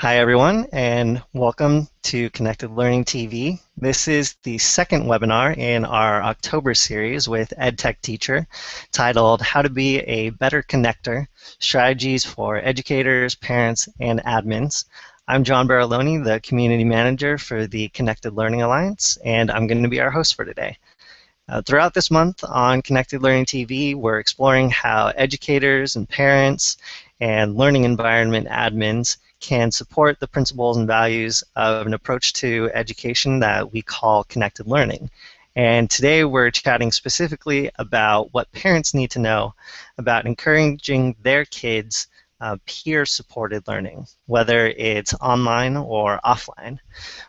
Hi, everyone, and welcome to Connected Learning TV. This is the second webinar in our October series with EdTech Teacher titled How to Be a Better Connector Strategies for Educators, Parents, and Admins. I'm John Barilone, the Community Manager for the Connected Learning Alliance, and I'm going to be our host for today. Uh, throughout this month on Connected Learning TV, we're exploring how educators and parents and learning environment admins can support the principles and values of an approach to education that we call connected learning. And today we're chatting specifically about what parents need to know about encouraging their kids uh, peer-supported learning, whether it's online or offline.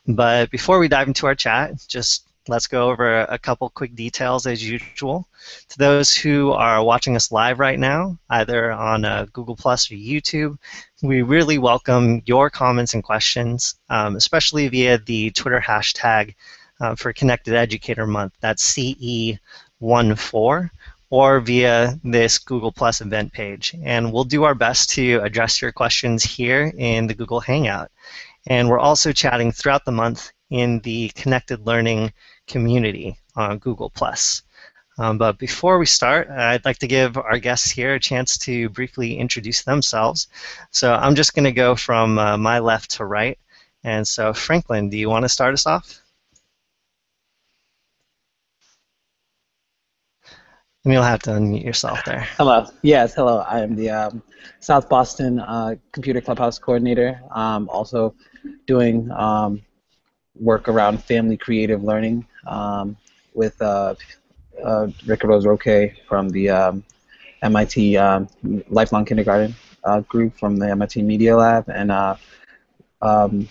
But before we dive into our chat, just let's go over a couple quick details as usual. To those who are watching us live right now, either on uh, Google Plus or YouTube, we really welcome your comments and questions, um, especially via the Twitter hashtag uh, for Connected Educator Month. That's CE14 or via this Google Plus event page. And we'll do our best to address your questions here in the Google Hangout. And we're also chatting throughout the month in the Connected Learning community on Google+. Um, but before we start, I'd like to give our guests here a chance to briefly introduce themselves. So I'm just going to go from uh, my left to right. And so Franklin, do you want to start us off? And you'll have to unmute yourself there. Hello. Yes, hello. I am the um, South Boston uh, Computer Clubhouse Coordinator. Um, also doing um, work around family creative learning um, with uh, uh, Rose Roque from the um, MIT um, Lifelong Kindergarten uh, group from the MIT Media Lab. And uh, um,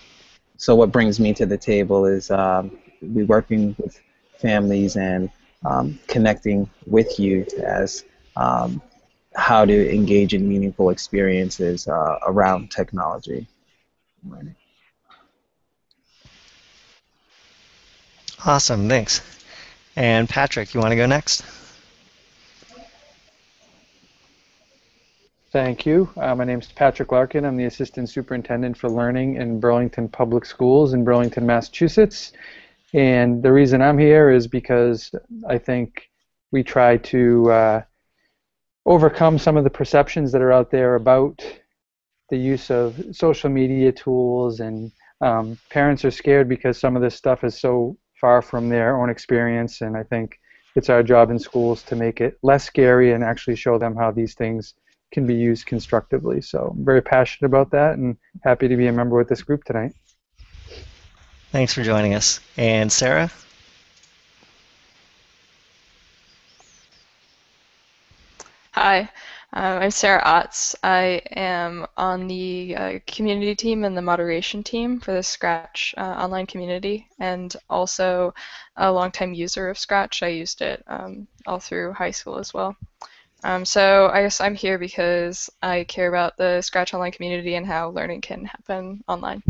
so what brings me to the table is um, we working with families and um, connecting with youth as um, how to engage in meaningful experiences uh, around technology. Awesome, thanks. And Patrick, you want to go next? Thank you. Uh, my name is Patrick Larkin. I'm the Assistant Superintendent for Learning in Burlington Public Schools in Burlington, Massachusetts. And the reason I'm here is because I think we try to uh, overcome some of the perceptions that are out there about the use of social media tools and um, parents are scared because some of this stuff is so far from their own experience, and I think it's our job in schools to make it less scary and actually show them how these things can be used constructively. So I'm very passionate about that and happy to be a member with this group tonight. Thanks for joining us. And Sarah? Hi. Um, I'm Sarah Otts. I am on the uh, community team and the moderation team for the Scratch uh, online community, and also a longtime user of Scratch. I used it um, all through high school as well. Um, so I guess I'm here because I care about the Scratch online community and how learning can happen online.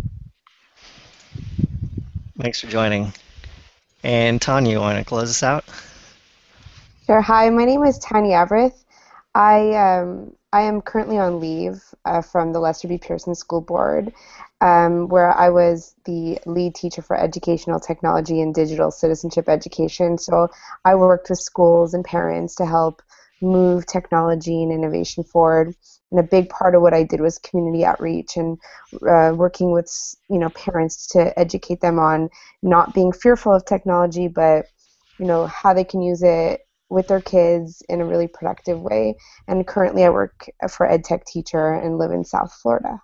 Thanks for joining. And Tanya, you want to close us out? Sure. Hi, my name is Tanya Avrith. I um, I am currently on leave uh, from the Lester B. Pearson School Board, um, where I was the lead teacher for educational technology and digital citizenship education. So I worked with schools and parents to help move technology and innovation forward. And a big part of what I did was community outreach and uh, working with you know parents to educate them on not being fearful of technology, but you know how they can use it with their kids in a really productive way. And currently, I work for EdTech Teacher and live in South Florida.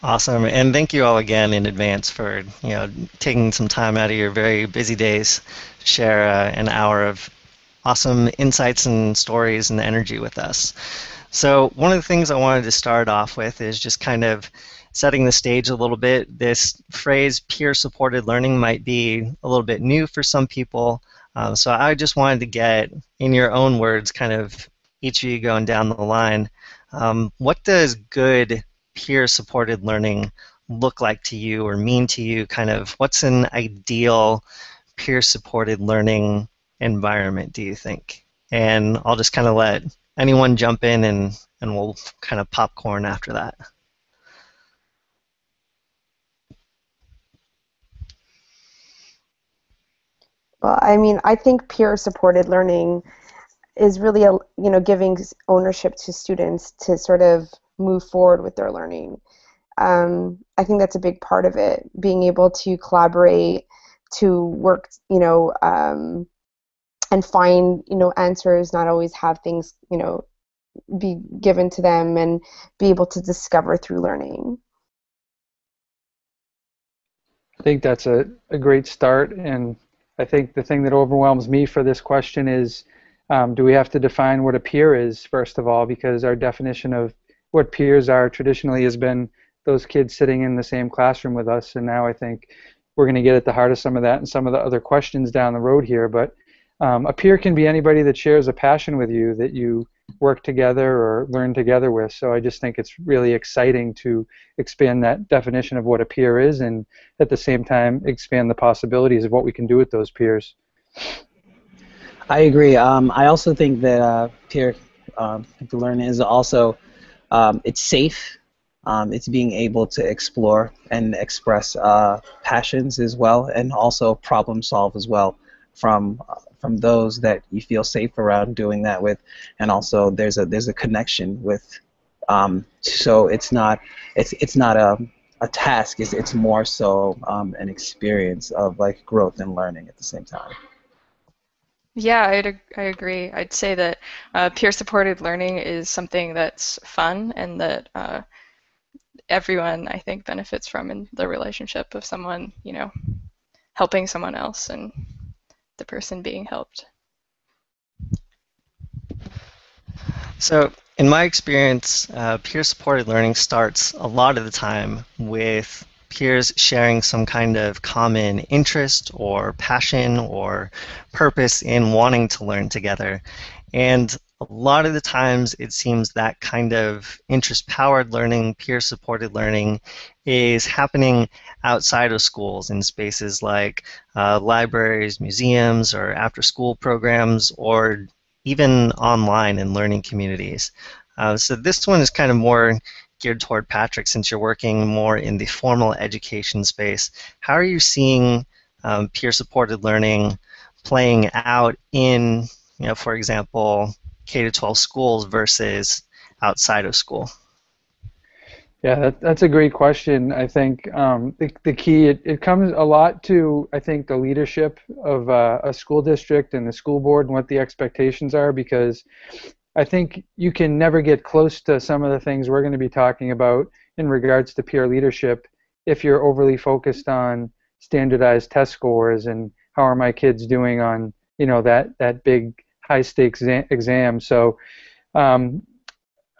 Awesome, and thank you all again in advance for you know taking some time out of your very busy days to share uh, an hour of awesome insights and stories and energy with us. So one of the things I wanted to start off with is just kind of setting the stage a little bit. This phrase peer-supported learning might be a little bit new for some people. Um, so I just wanted to get, in your own words, kind of each of you going down the line, um, what does good peer-supported learning look like to you or mean to you? Kind of what's an ideal peer-supported learning environment, do you think? And I'll just kind of let anyone jump in and, and we'll kind of popcorn after that. Well, I mean, I think peer-supported learning is really a, you know giving ownership to students to sort of move forward with their learning. Um, I think that's a big part of it, being able to collaborate, to work, you know, um, and find, you know, answers, not always have things, you know, be given to them and be able to discover through learning. I think that's a, a great start, and I think the thing that overwhelms me for this question is um, do we have to define what a peer is, first of all, because our definition of what peers are traditionally has been those kids sitting in the same classroom with us, and now I think we're going to get at the heart of some of that and some of the other questions down the road here. But um, a peer can be anybody that shares a passion with you that you work together or learn together with. So I just think it's really exciting to expand that definition of what a peer is and at the same time expand the possibilities of what we can do with those peers. I agree. Um, I also think that uh, peer um, to learn is also um, it's safe. Um, it's being able to explore and express uh, passions as well, and also problem solve as well from uh, from those that you feel safe around doing that with, and also there's a there's a connection with. Um, so it's not it's it's not a a task. It's it's more so um, an experience of like growth and learning at the same time. Yeah, I'd, I agree. I'd say that uh, peer-supported learning is something that's fun and that uh, everyone, I think, benefits from in the relationship of someone, you know, helping someone else and the person being helped. So, in my experience, uh, peer-supported learning starts a lot of the time with peers sharing some kind of common interest or passion or purpose in wanting to learn together. And a lot of the times it seems that kind of interest-powered learning, peer-supported learning is happening outside of schools in spaces like uh, libraries, museums, or after-school programs, or even online in learning communities. Uh, so this one is kind of more geared toward Patrick since you're working more in the formal education space. How are you seeing um, peer-supported learning playing out in, you know, for example, K-12 schools versus outside of school? Yeah, that, that's a great question. I think um, the, the key, it, it comes a lot to, I think, the leadership of uh, a school district and the school board and what the expectations are because I think you can never get close to some of the things we're going to be talking about in regards to peer leadership if you're overly focused on standardized test scores and how are my kids doing on you know that that big high stakes exam. So um,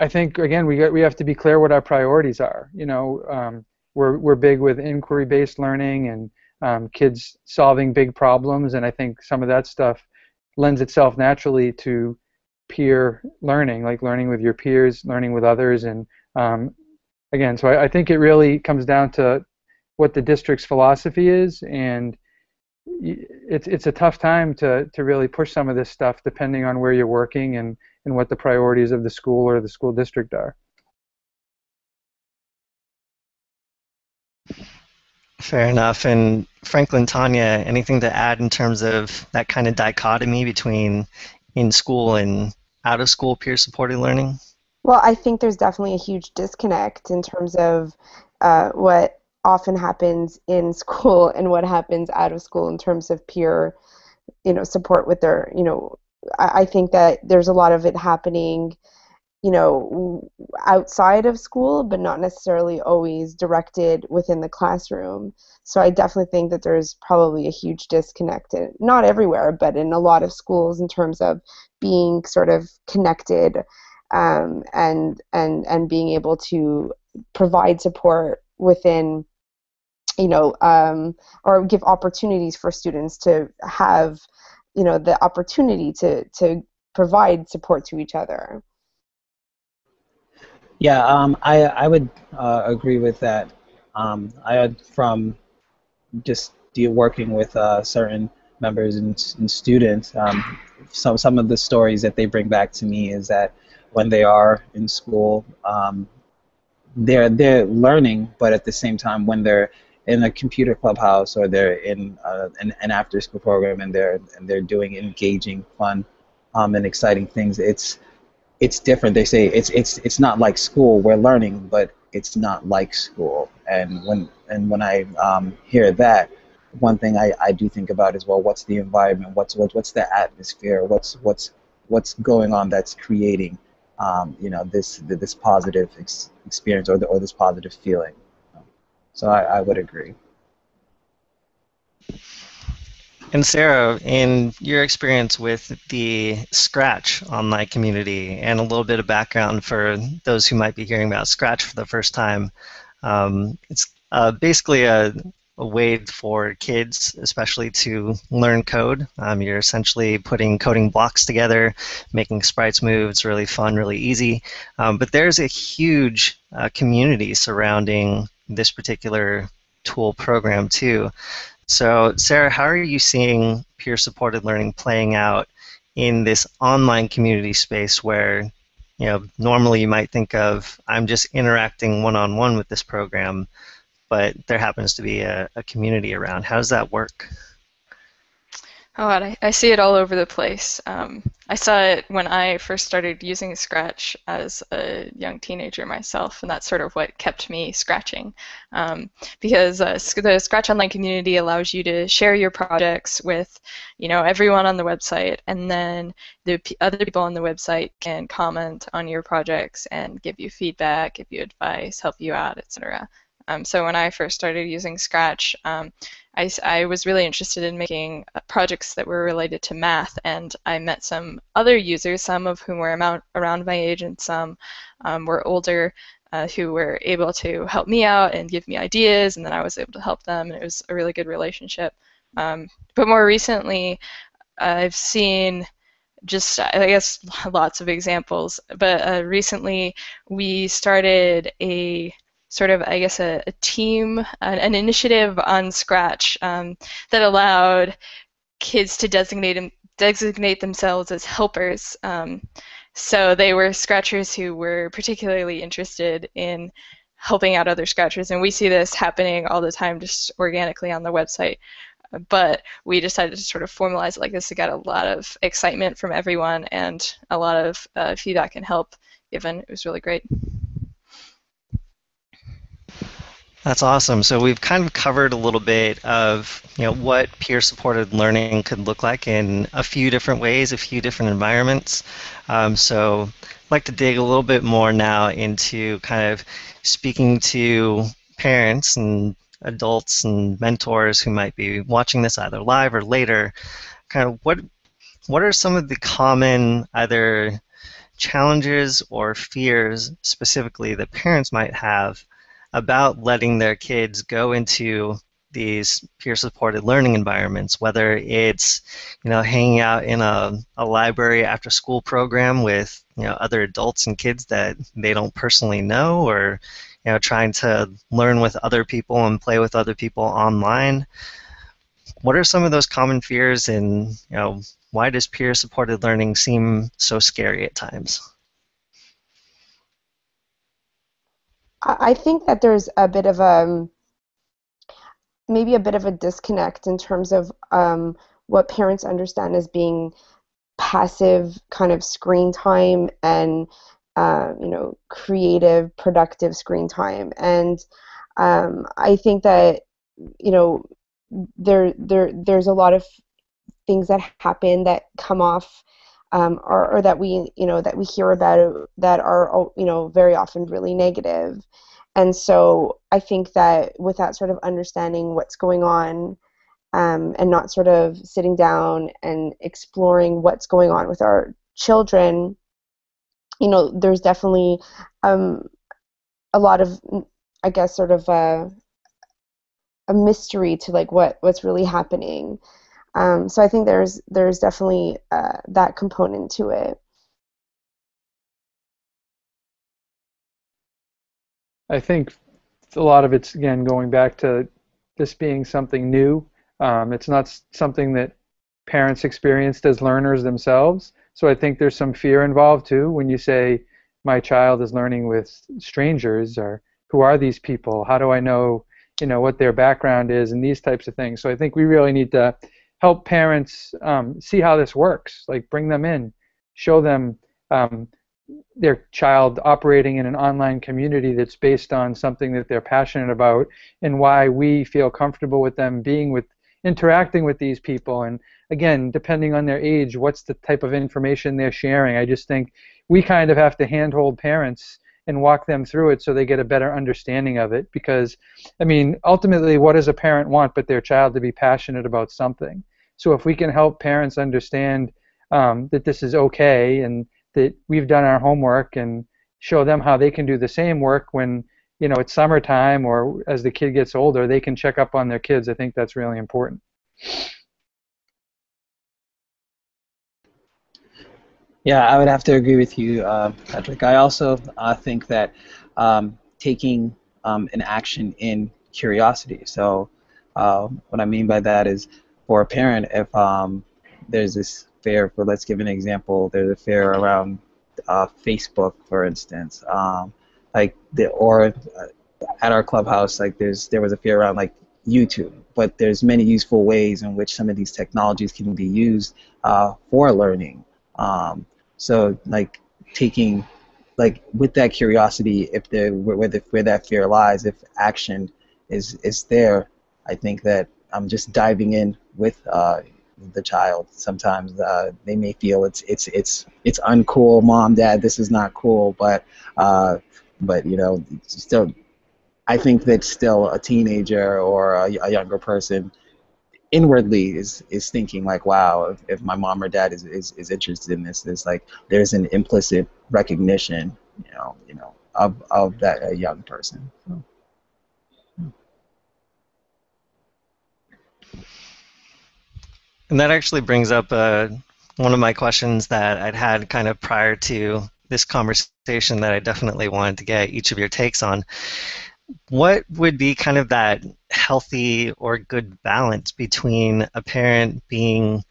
I think again we got, we have to be clear what our priorities are. You know um, we're we're big with inquiry based learning and um, kids solving big problems, and I think some of that stuff lends itself naturally to peer learning, like learning with your peers, learning with others, and um, again, so I, I, think it really comes down to what the district's philosophy is, and it's it's a tough time to to really push some of this stuff depending on where you're working and and what the priorities of the school or the school district are. Fair enough. And Franklin, Tanya, anything to add in terms of that kind of dichotomy between in school and out of school peer supported learning? Well, I think there's definitely a huge disconnect in terms of uh, what often happens in school and what happens out of school in terms of peer, you know, support with their, you know, I, I think that there's a lot of it happening you know, outside of school, but not necessarily always directed within the classroom. So I definitely think that there's probably a huge disconnect, in, not everywhere, but in a lot of schools in terms of being sort of connected um, and and and being able to provide support within you know um, or give opportunities for students to have you know the opportunity to to provide support to each other yeah, um, I I would uh, agree with that. Um, I from just working with uh, certain members and, and students. Um, some some of the stories that they bring back to me is that when they are in school, um, they're they're learning, but at the same time, when they're in a computer clubhouse or they're in uh, an, an after school program and they're and they're doing engaging, fun, um, and exciting things. It's it's different. They say it's it's it's not like school. We're learning, but it's not like school. And when and when I um, hear that, one thing I, I do think about is well, what's the environment? What's what, what's the atmosphere? What's what's what's going on that's creating um, you know this this positive ex- experience or the, or this positive feeling. So I, I would agree. And Sarah, in your experience with the Scratch online community and a little bit of background for those who might be hearing about Scratch for the first time, um, it's uh, basically a, a, way for kids, especially to learn code. Um, you're essentially putting coding blocks together, making sprites move. It's really fun, really easy. Um, but there's a huge uh, community surrounding this particular tool program too. So, Sarah, how are you seeing peer-supported learning playing out in this online community space where, you know, normally you might think of I'm just interacting one-on-one with this program, but there happens to be a, a community around. How does that work? Oh, I, I see it all over the place. Um, I saw it when I first started using Scratch as a young teenager myself, and that's sort of what kept me scratching. Um, because uh, the Scratch Online community allows you to share your projects with, you know, everyone on the website, and then the other people on the website can comment on your projects and give you feedback, give you advice, help you out, etc. Um, so when I first started using Scratch, um, I, I, was really interested in making uh, projects that were related to math, and I met some other users, some of whom were amount, around my age and some um, were older, uh, who were able to help me out and give me ideas, and then I was able to help them, and it was a really good relationship. Um, but more recently, I've seen just I guess lots of examples. But uh, recently, we started a sort of, I guess, a, a team, an, an, initiative on Scratch um, that allowed kids to designate designate themselves as helpers. Um, so they were Scratchers who were particularly interested in helping out other Scratchers, and we see this happening all the time, just organically on the website. But we decided to sort of formalize it like this It got a lot of excitement from everyone and a lot of uh, feedback and help given. It was really great. That's awesome. So we've kind of covered a little bit of you know what peer-supported learning could look like in a few different ways, a few different environments. Um, so I'd like to dig a little bit more now into kind of speaking to parents and adults and mentors who might be watching this either live or later. Kind of what what are some of the common either challenges or fears specifically that parents might have about letting their kids go into these peer-supported learning environments, whether it's you know hanging out in a, a library after-school program with you know other adults and kids that they don't personally know, or you know trying to learn with other people and play with other people online. What are some of those common fears, and you know why does peer-supported learning seem so scary at times? I think that there's a bit of a um, maybe a bit of a disconnect in terms of um, what parents understand as being passive kind of screen time and uh, you know creative productive screen time. And um, I think that you know there there there's a lot of things that happen that come off um, or, or, that we you know that we hear about that are oh, you know very often really negative. negative and so i think that with that sort of understanding what's going on um, and not sort of sitting down and exploring what's going on with our children you know there's definitely um, a lot of i guess sort of a, a mystery to like what what's really happening um, so I think there's there's definitely uh, that component to it. I think a lot of it's again going back to this being something new. Um, it's not something that parents experienced as learners themselves. So I think there's some fear involved too when you say my child is learning with strangers or who are these people? How do I know you know what their background is and these types of things. So I think we really need to help parents um, see how this works. Like bring them in, show them um, their child operating in an online community that's based on something that they're passionate about, and why we feel comfortable with them being with interacting with these people and again depending on their age what's the type of information they're sharing i just think we kind of have to handhold parents and walk them through it so they get a better understanding of it. Because i mean ultimately what does a parent want but their child to be passionate about something? So if we can help parents understand um, that this is okay and that we've done our homework and show them how they can do the same work when you know it's summertime or as the kid gets older they can check up on their kids i think that's really important yeah i would have to agree with you uh, patrick i also uh, think that um, taking um, an action in curiosity so uh, what i mean by that is for a parent if um, there's this fear, for let's give an example there's a fear around uh, facebook for instance um, like the or uh, at our clubhouse like there's there was a fear around like YouTube, but there's many useful ways in which some of these technologies can be used uh, for learning. Um, so like taking like with that curiosity, if the where the where that fear lies, if action is is there, I think that I'm just diving in with uh, the child. Sometimes uh, they may feel it's it's it's it's uncool, mom, dad, this is not cool, but uh, but you know, still, I think that still a teenager or a, a younger person inwardly is is thinking like, wow, if, if my mom or dad is, is, is interested in this, there's like there's an implicit recognition, you know, you know, of of that young person. So. And that actually brings up uh, one of my questions that I'd had kind of prior to this conversation that I definitely wanted to get each of your takes on. What would be kind of that healthy or good balance between a parent being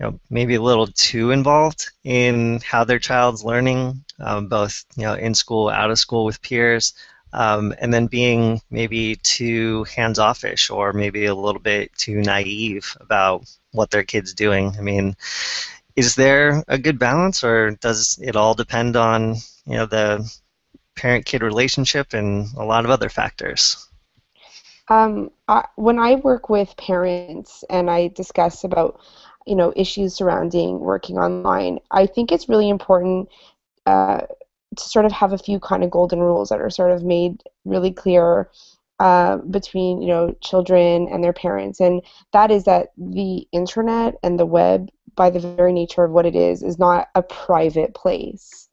you know, maybe a little too involved in how their child's learning, um, both you know, in school, out of school with peers, um, and then being maybe too hands-offish or maybe a little bit too naive about what their kid's doing. I mean, is there a good balance, or does it all depend on you know the parent-kid relationship and a lot of other factors? Um, I, when I work with parents and I discuss about you know issues surrounding working online, I think it's really important uh, to sort of have a few kind of golden rules that are sort of made really clear uh, between you know children and their parents, and that is that the internet and the web by the very nature of what it is, is not a private place.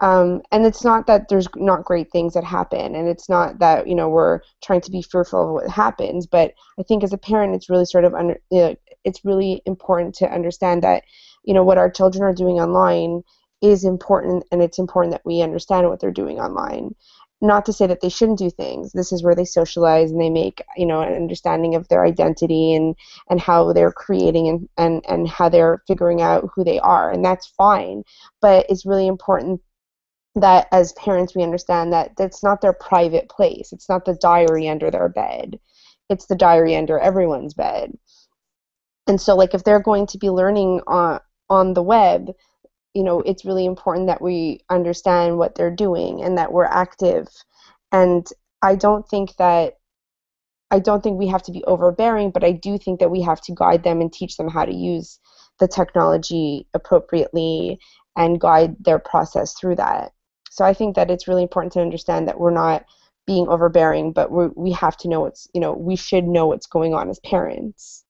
Um, and it's not that there's not great things that happen, and it's not that you know we're trying to be fearful of what happens. But I think as a parent, it's really sort of under, you know, it's really important to understand that you know what our children are doing online is important, and it's important that we understand what they're doing online not to say that they shouldn't do things. This is where they socialize and they make, you know, an understanding of their identity and, and how they're creating and, and, and how they're figuring out who they are. And that's fine. But it's really important that as parents we understand that that's not their private place. It's not the diary under their bed. It's the diary under everyone's bed. And so like if they're going to be learning on on the web, you know, it's really important that we understand what they're doing and that we're active. And I don't think that I don't think we have to be overbearing, but I do think that we have to guide them and teach them how to use the technology appropriately and guide their process through that. So I think that it's really important to understand that we're not being overbearing, but we we have to know what's you know we should know what's going on as parents.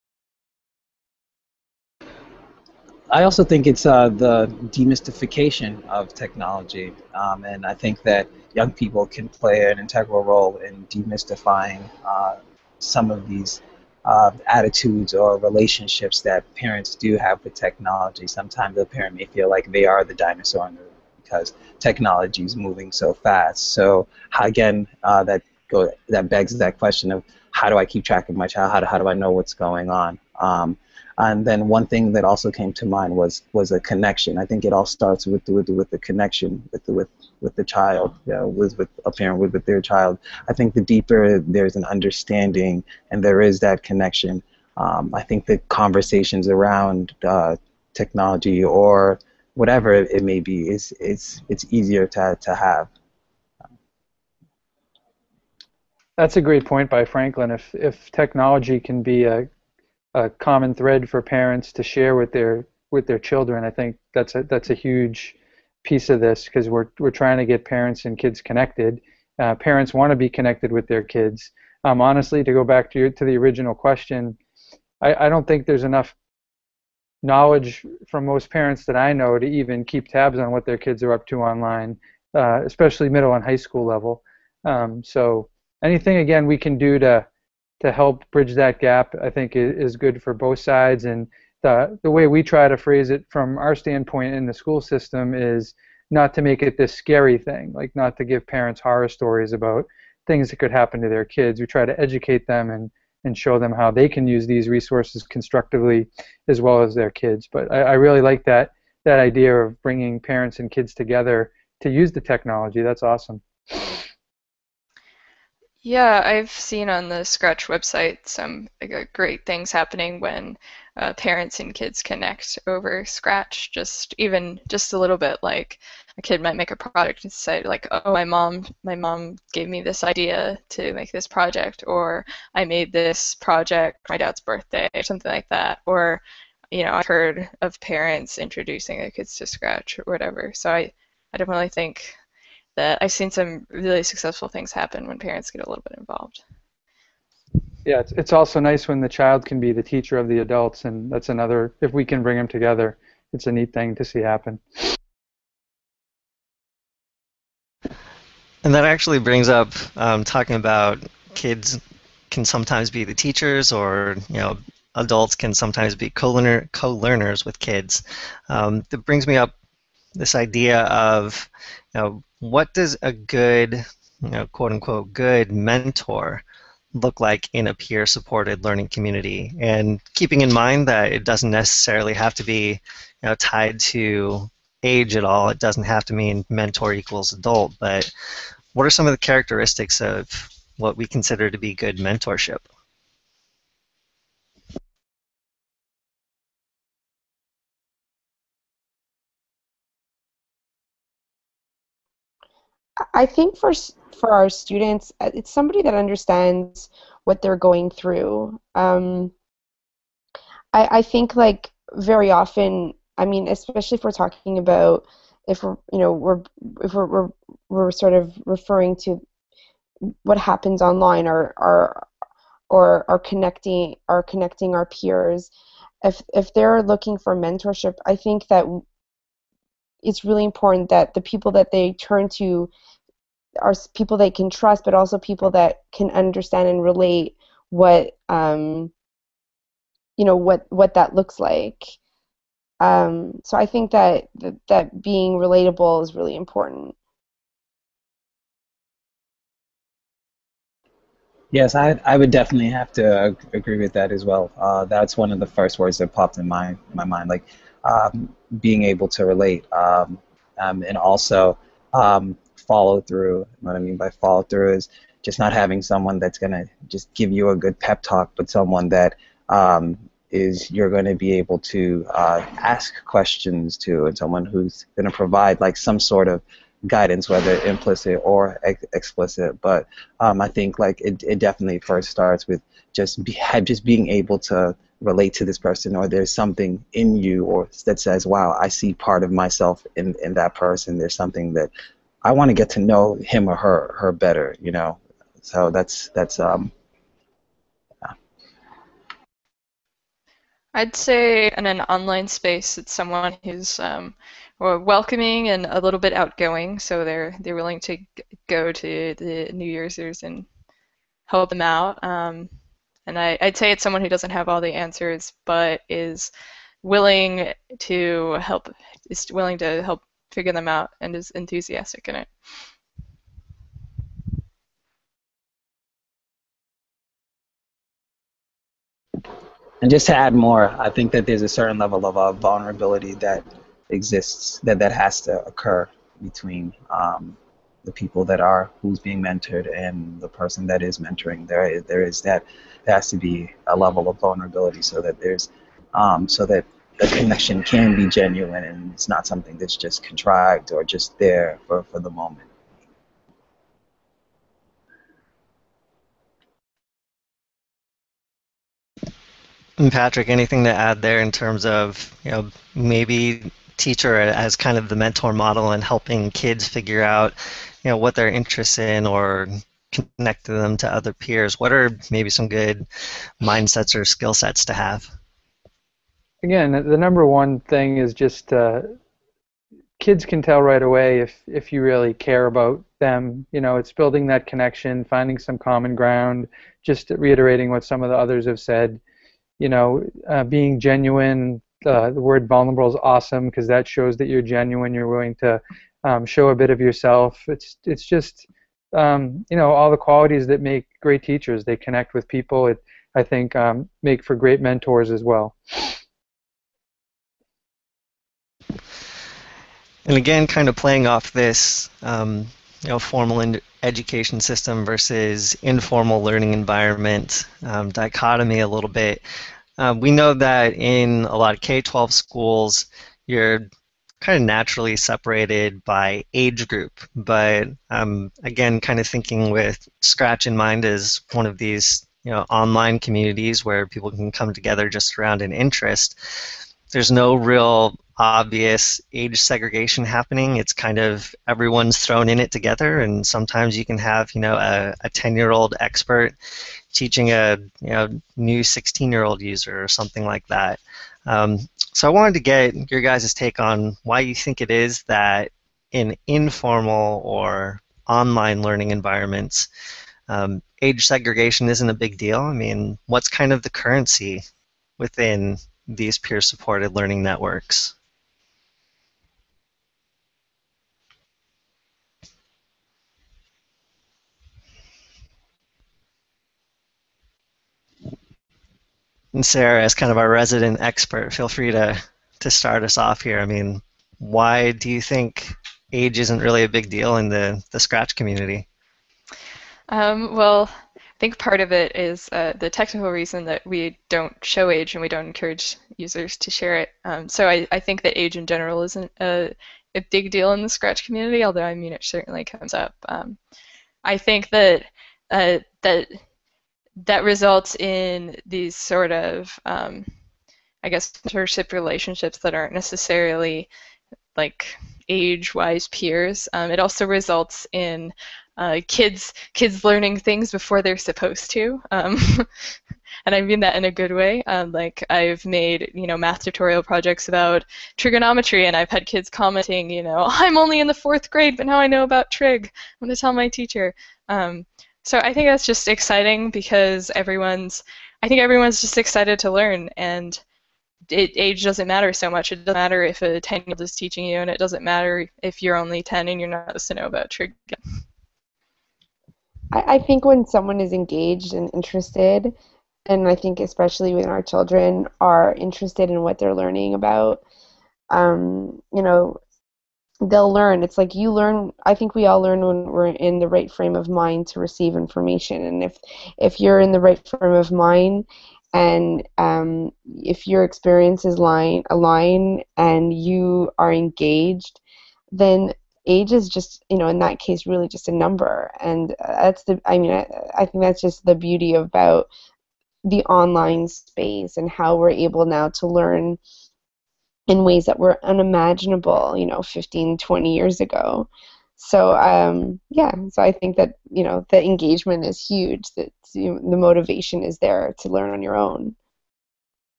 I also think it's uh, the demystification of technology, um, and I think that young people can play an integral role in demystifying uh, some of these uh, attitudes or relationships that parents do have with technology. Sometimes the parent may feel like they are the dinosaur in the because technology is moving so fast. So again, uh, that go that begs that question of how do I keep track of my child? How do, how do I know what's going on? Um, And then one thing that also came to mind was was a connection. I think it all starts with with with the connection with the, with with the child, you know, with with a parent with with their child. I think the deeper there's an understanding and there is that connection, um, I think the conversations around uh, technology or whatever it may be is it's it's easier to to have. That's a great point by Franklin. If if technology can be a a common thread for parents to share with their with their children, I think that's a that's a huge piece of this because we're we're trying to get parents and kids connected. Uh, parents want to be connected with their kids. Um, honestly, to go back to your, to the original question, I, I don't think there's enough knowledge from most parents that I know to even keep tabs on what their kids are up to online, uh, especially middle and high school level. Um, so anything again we can do to to help bridge that gap, I think is good for both sides. And the the way we try to phrase it from our standpoint in the school system is not to make it this scary thing, like not to give parents horror stories about things that could happen to their kids. We try to educate them and and show them how they can use these resources constructively as well as their kids. But I, I really like that that idea of bringing parents and kids together to use the technology. That's awesome. Yeah, I've seen on the Scratch website some great things happening when uh, parents and kids connect over Scratch. Just even just a little bit, like a kid might make a project and say, like, "Oh, my mom, my mom gave me this idea to make this project," or "I made this project my dad's birthday," or something like that. Or, you know, I've heard of parents introducing their kids to Scratch or whatever. So I, I definitely think that I've seen some really successful things happen when parents get a little bit involved. Yeah, it's, it's also nice when the child can be the teacher of the adults, and that's another, if we can bring them together, it's a neat thing to see happen. And that actually brings up um, talking about kids can sometimes be the teachers, or you know, adults can sometimes be co-learner, co-learners with kids. Um, that brings me up this idea of you know, what does a good, you know, quote unquote, good mentor look like in a peer supported learning community? And keeping in mind that it doesn't necessarily have to be you know, tied to age at all, it doesn't have to mean mentor equals adult, but what are some of the characteristics of what we consider to be good mentorship? I think for for our students, uh, it's somebody that understands what they're going through. Um, I, I think like very often, I mean, especially if we're talking about if we're you know we're if we're we're, we're sort of referring to what happens online or or or are connecting are connecting our peers if if they're looking for mentorship i think that it's really important that the people that they turn to are people they can trust, but also people that can understand and relate what um, you know what what that looks like. Um, so I think that, that that being relatable is really important. Yes, I, I would definitely have to agree with that as well. Uh, that's one of the first words that popped in my my mind, like um, being able to relate, um, um, and also um, follow through. What I mean by follow through is just not having someone that's gonna just give you a good pep talk, but someone that um, is you're going to be able to uh, ask questions to, and someone who's going to provide like some sort of guidance, whether implicit or ex- explicit. But um, I think like it, it definitely first starts with just be, just being able to relate to this person or there's something in you or that says wow i see part of myself in, in that person there's something that I want to get to know him or her her better, you know. So that's that's um. I'd say in an online space, it's someone who's um, welcoming and a little bit outgoing, so they're they're willing to go to the New Year's and help them out. Um, and I, I'd say it's someone who doesn't have all the answers, but is willing to help, is willing to help figure them out and is enthusiastic in it. And just to add more, I think that there's a certain level of uh, vulnerability that exists that that has to occur between um, the people that are who's being mentored and the person that is mentoring. There is there is that there has to be a level of vulnerability so that there's um, so that the connection can be genuine and it's not something that's just contrived or just there for, for the moment. Patrick, anything to add there in terms of, you know, maybe teacher as kind of the mentor model and helping kids figure out, you know, what they're interested in or connect them to other peers? What are maybe some good mindsets or skill sets to have? Again, the number one thing is just uh, kids can tell right away if if you really care about them. You know, it's building that connection, finding some common ground, just reiterating what some of the others have said you know, uh, being genuine. Uh, the word vulnerable is awesome because that shows that you're genuine. You're willing to um, show a bit of yourself. It's it's just um, you know all the qualities that make great teachers. They connect with people. It I think um, make for great mentors as well. And again, kind of playing off this, um, you know, formal education system versus informal learning environment um, dichotomy a little bit. Um, we know that in a lot of K-12 schools, you're kind of naturally separated by age group, but um, again, kind of thinking with Scratch in mind as one of these you know online communities where people can come together just around an interest. There's no real obvious age segregation happening. It's kind of everyone's thrown in it together, and sometimes you can have you know a, a 10-year-old expert teaching a you know new 16-year-old user or something like that. Um, so I wanted to get your guys' take on why you think it is that in informal or online learning environments, um, age segregation isn't a big deal. I mean, what's kind of the currency within these peer-supported learning networks? And Sarah, as kind of our resident expert, feel free to, to start us off here. I mean, why do you think age isn't really a big deal in the, the Scratch community? Um, well, I think part of it is uh, the technical reason that we don't show age and we don't encourage users to share it. Um, so I, I think that age in general isn't a, a big deal in the Scratch community, although I mean it certainly comes up. Um, I think that uh, that that results in these sort of, um, I guess, mentorship relationships that aren't necessarily like age-wise peers. Um, it also results in uh, kids kids learning things before they're supposed to. Um, and I mean that in a good way. Um, like I've made you know math tutorial projects about trigonometry, and I've had kids commenting, you know, I'm only in the fourth grade, but now I know about trig. I'm to tell my teacher. Um, so I think that's just exciting because everyone's, I think everyone's just excited to learn, and it, age doesn't matter so much. It doesn't matter if a 10 year old is teaching you, and it doesn't matter if you're only 10 and you're not supposed to know about trig. I, I think when someone is engaged and interested, and I think especially when our children are interested in what they're learning about, um, you know, they'll learn. It's like you learn. I think we all learn when we're in the right frame of mind to receive information. And if if you're in the right frame of mind, and um, if your experiences line align and you are engaged, then age is just you know in that case really just a number. And that's the. I mean, I, I think that's just the beauty about the online space and how we're able now to learn in ways that were unimaginable, you know, 15, 20 years ago. So um, yeah, so I think that you know the engagement is huge. That you know, the motivation is there to learn on your own.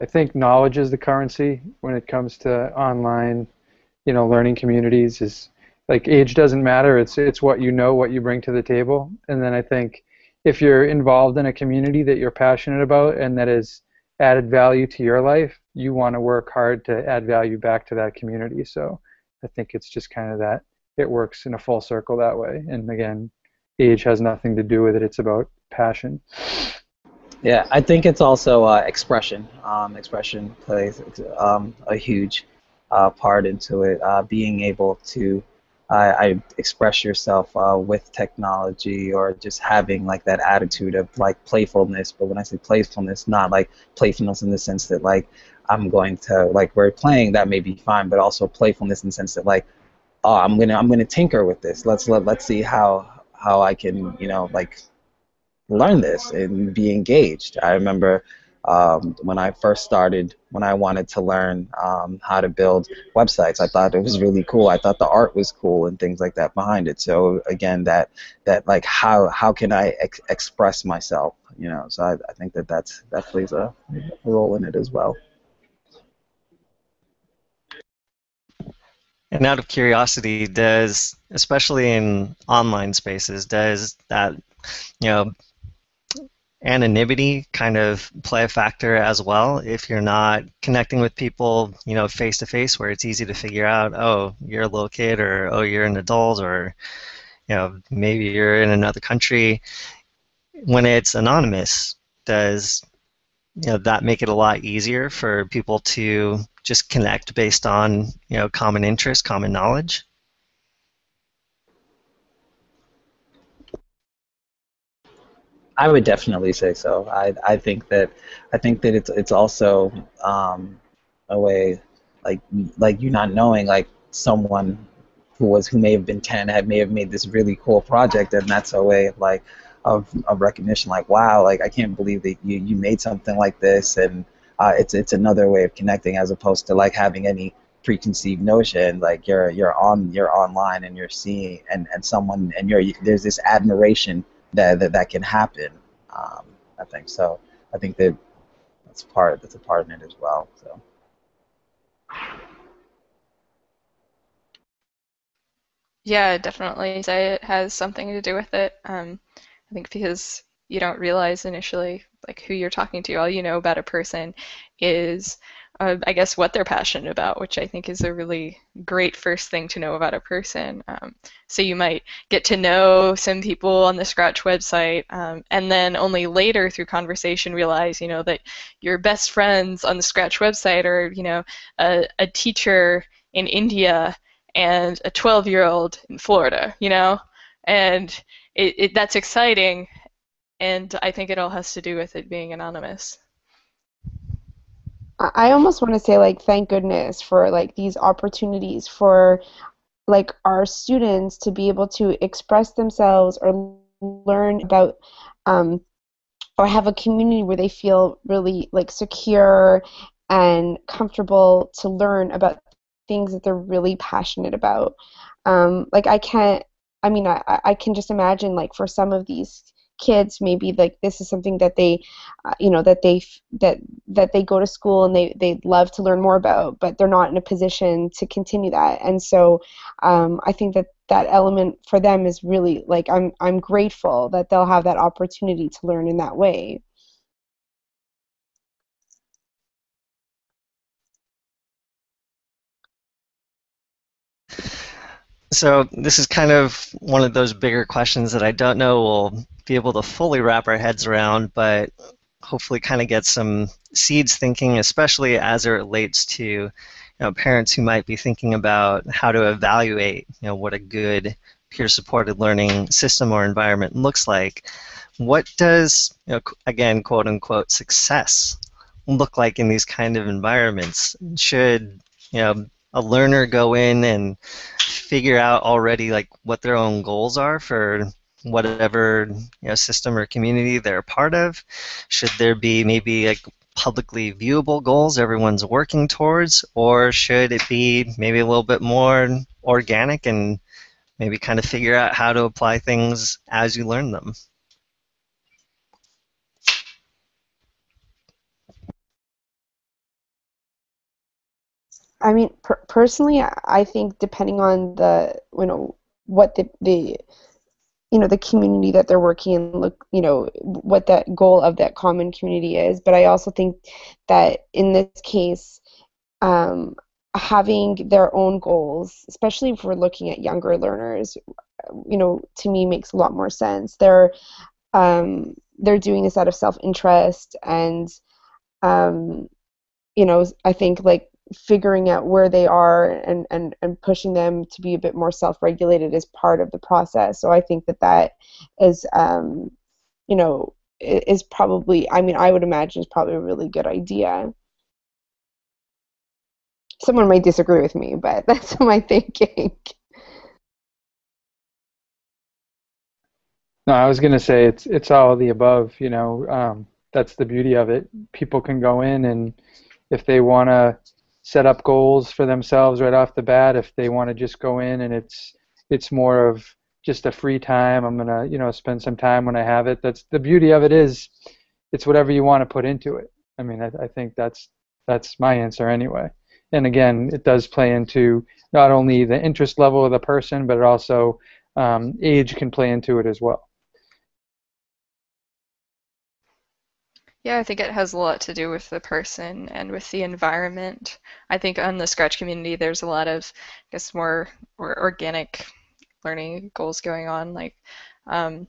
I think knowledge is the currency when it comes to online, you know, learning communities. Is like age doesn't matter. It's it's what you know, what you bring to the table. And then I think if you're involved in a community that you're passionate about and that is added value to your life, you want to work hard to add value back to that community. So I think it's just kind of that it works in a full circle that way. And again, age has nothing to do with it. It's about passion. Yeah, I think it's also uh, expression. Um, expression plays um, a huge uh, part into it. Uh, being able to I express yourself uh, with technology or just having like that attitude of like playfulness. But when I say playfulness, not like playfulness in the sense that like I'm going to like we're playing that may be fine, but also playfulness in the sense that like oh I'm gonna I'm gonna tinker with this. Let's let let's see how how I can you know like learn this and be engaged. I remember um, when I first started, when I wanted to learn um, how to build websites, I thought it was really cool. I thought the art was cool and things like that behind it. So again, that that like how how can I ex- express myself? You know, so I, I think that that's that plays a, a role in it as well. And out of curiosity, does especially in online spaces, does that you know anonymity kind of play a factor as well? If you're not connecting with people you know face to face where it's easy to figure out oh you're a little kid or oh you're an adult or you know maybe you're in another country. When it's anonymous does you know that make it a lot easier for people to just connect based on you know common interest common knowledge I would definitely say so. I I think that I think that it's it's also um, a way like like you not knowing like someone who was who may have been ten had may have made this really cool project and that's a way of like of, of recognition like wow like I can't believe that you, you made something like this and uh, it's it's another way of connecting as opposed to like having any preconceived notion like you're you're on you're online and you're seeing and, and someone and you're there's this admiration that that, that can happen. Um, I think so. I think that that's part that's a part of it as well. So. Yeah, definitely. Say it has something to do with it. Um, I think because you don't realize initially like who you're talking to. All you know about a person is uh, I guess, what they're passionate about, which I think is a really great first thing to know about a person. Um, so you might get to know some people on the Scratch website, um, and then only later through conversation realize, you know, that your best friends on the Scratch website are, you know, a, a teacher in India and a 12-year-old in Florida, you know, and it, it, that's exciting, and I think it all has to do with it being anonymous. I almost want to say like thank goodness for like these opportunities for like our students to be able to express themselves or learn about um, or have a community where they feel really like secure and comfortable to learn about things that they're really passionate about. Um, like I can't I mean I, I can just imagine like for some of these kids maybe like this is something that they uh, you know that they that that they go to school and they they love to learn more about but they're not in a position to continue that. And so um, i think that that element for them is really like i'm i'm grateful that they'll have that opportunity to learn in that way So this is kind of one of those bigger questions that I don't know we'll be able to fully wrap our heads around, but hopefully kind of get some seeds thinking, especially as it relates to you know, parents who might be thinking about how to evaluate you know, what a good peer-supported learning system or environment looks like. What does, you know, again, quote unquote, success look like in these kind of environments? Should you know a learner go in and figure out already like what their own goals are for whatever you know, system or community they're a part of? Should there be maybe like publicly viewable goals everyone's working towards, or should it be maybe a little bit more organic and maybe kind of figure out how to apply things as you learn them? I mean, per- personally, I think depending on the you know what the the you know the community that they're working in, look you know what that goal of that common community is. But I also think that in this case, um, having their own goals, especially if we're looking at younger learners, you know, to me makes a lot more sense. They're um, they're doing this out of self-interest and um, you know i think like figuring out where they are and, and, and pushing them to be a bit more self-regulated is part of the process so i think that that is um, you know is probably i mean i would imagine is probably a really good idea someone might disagree with me but that's my thinking No, I was going to say it's it's all the above. You know, um, that's the beauty of it. People can go in and if they want to set up goals for themselves right off the bat, if they want to just go in and it's it's more of just a free time. I'm gonna you know spend some time when I have it. That's the beauty of it is it's whatever you want to put into it. I mean, I, I think that's that's my answer anyway. And again, it does play into not only the interest level of the person, but it also um, age can play into it as well. Yeah, I think it has a lot to do with the person and with the environment. I think on the Scratch community, there's a lot of, I guess, more or organic learning goals going on. Like, um,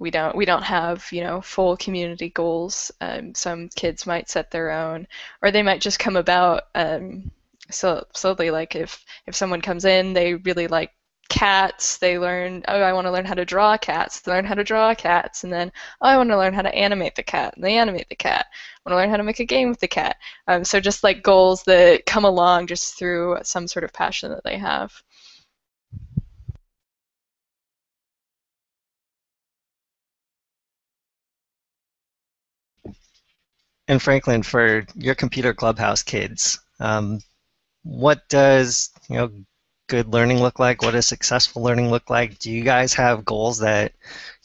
we don't we don't have you know full community goals. Um, some kids might set their own, or they might just come about um, so slowly. Like if if someone comes in, they really like cats. They learn, oh, I want to learn how to draw cats. They learn how to draw cats. And then, oh, I want to learn how to animate the cat. And they animate the cat. I want to learn how to make a game with the cat. Um, so just like goals that come along just through some sort of passion that they have. And Franklin, for your computer clubhouse kids, um, what does you know good learning look like? What does successful learning look like? Do you guys have goals that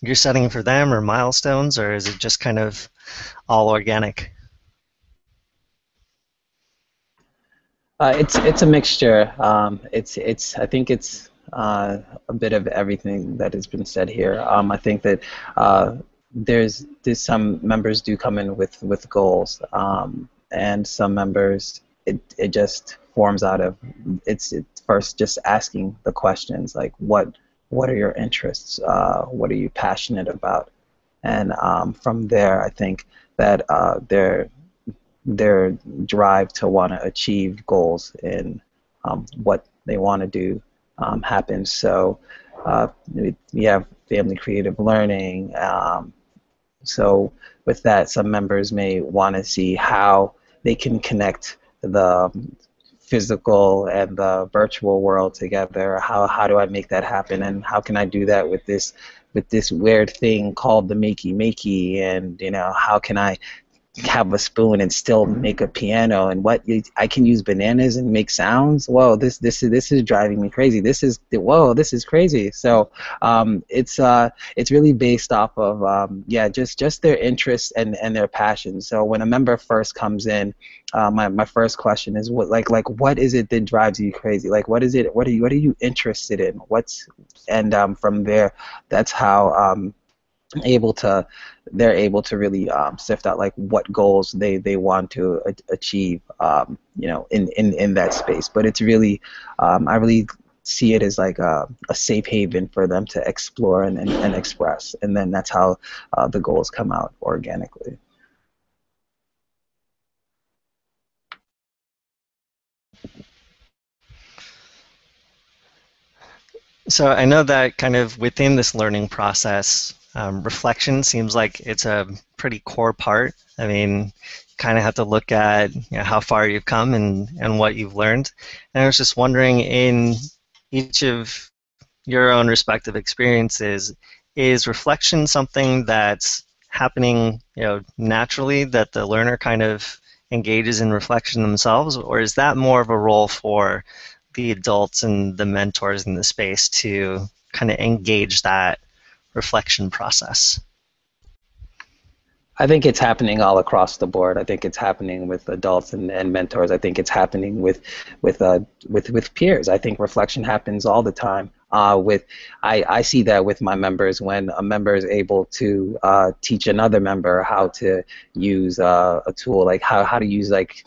you're setting for them or milestones, or is it just kind of all organic? Uh, it's it's a mixture. Um, it's it's I think it's uh, a bit of everything that has been said here. Um, I think that uh, there's there's some members do come in with with goals, um, and some members it it just forms out of it's, it's first just asking the questions like what what are your interests? Uh, what are you passionate about? And um, from there I think that uh, their their drive to want to achieve goals in um, what they want to do um, happens so uh, we have family creative learning um, so with that some members may want to see how they can connect the physical and the virtual world together. How how do I make that happen, and how can I do that with this with this weird thing called the makey makey, and you know how can I have a spoon and still make a piano and what I can use bananas and make sounds. Whoa, this this is this is driving me crazy. This is whoa, this is crazy. So um, it's uh, it's really based off of um, yeah, just just their interests and and their passions. So when a member first comes in, uh, my my first question is what like like what is it that drives you crazy? Like what is it? What are you what are you interested in? What's and um, from there, that's how um, able to they're able to really um, sift out like what goals they, they want to a- achieve um, you know in, in, in that space. But it's really um, I really see it as like a, a, safe haven for them to explore and, and, and express. And then that's how uh, the goals come out organically. So I know that kind of within this learning process, um, reflection seems like it's a pretty core part. I mean, kind of have to look at you know, how far you've come and, and what you've learned. And I was just wondering, in each of your own respective experiences, is reflection something that's happening you know, naturally that the learner kind of engages in reflection themselves, or is that more of a role for the adults and the mentors in the space to kind of engage that reflection process? I think it's happening all across the board. I think it's happening with adults and, and mentors. I think it's happening with with uh, with with peers. I think reflection happens all the time. Uh, with I, I see that with my members when a member is able to uh, teach another member how to use uh, a tool like how, how to use like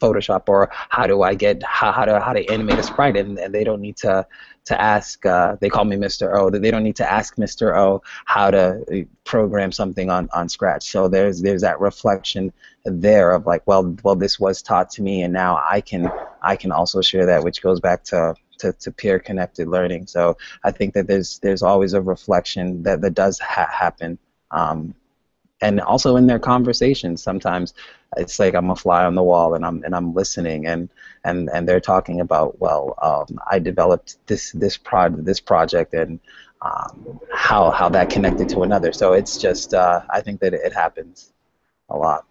Photoshop or how do I get how, how to how to animate a sprite and, and they don't need to to ask uh, they call me Mr. O they don't need to ask Mr. O how to uh, program something on, on Scratch so there's there's that reflection there of like well well this was taught to me and now I can I can also share that which goes back to to, to peer connected learning so I think that there's there's always a reflection that that does ha- happen um, and also in their conversations sometimes it's like I'm a fly on the wall and I'm and I'm listening and and and they're talking about well um, I developed this this prod this project and um, how how that connected to another. So it's just uh, I think that it happens a lot.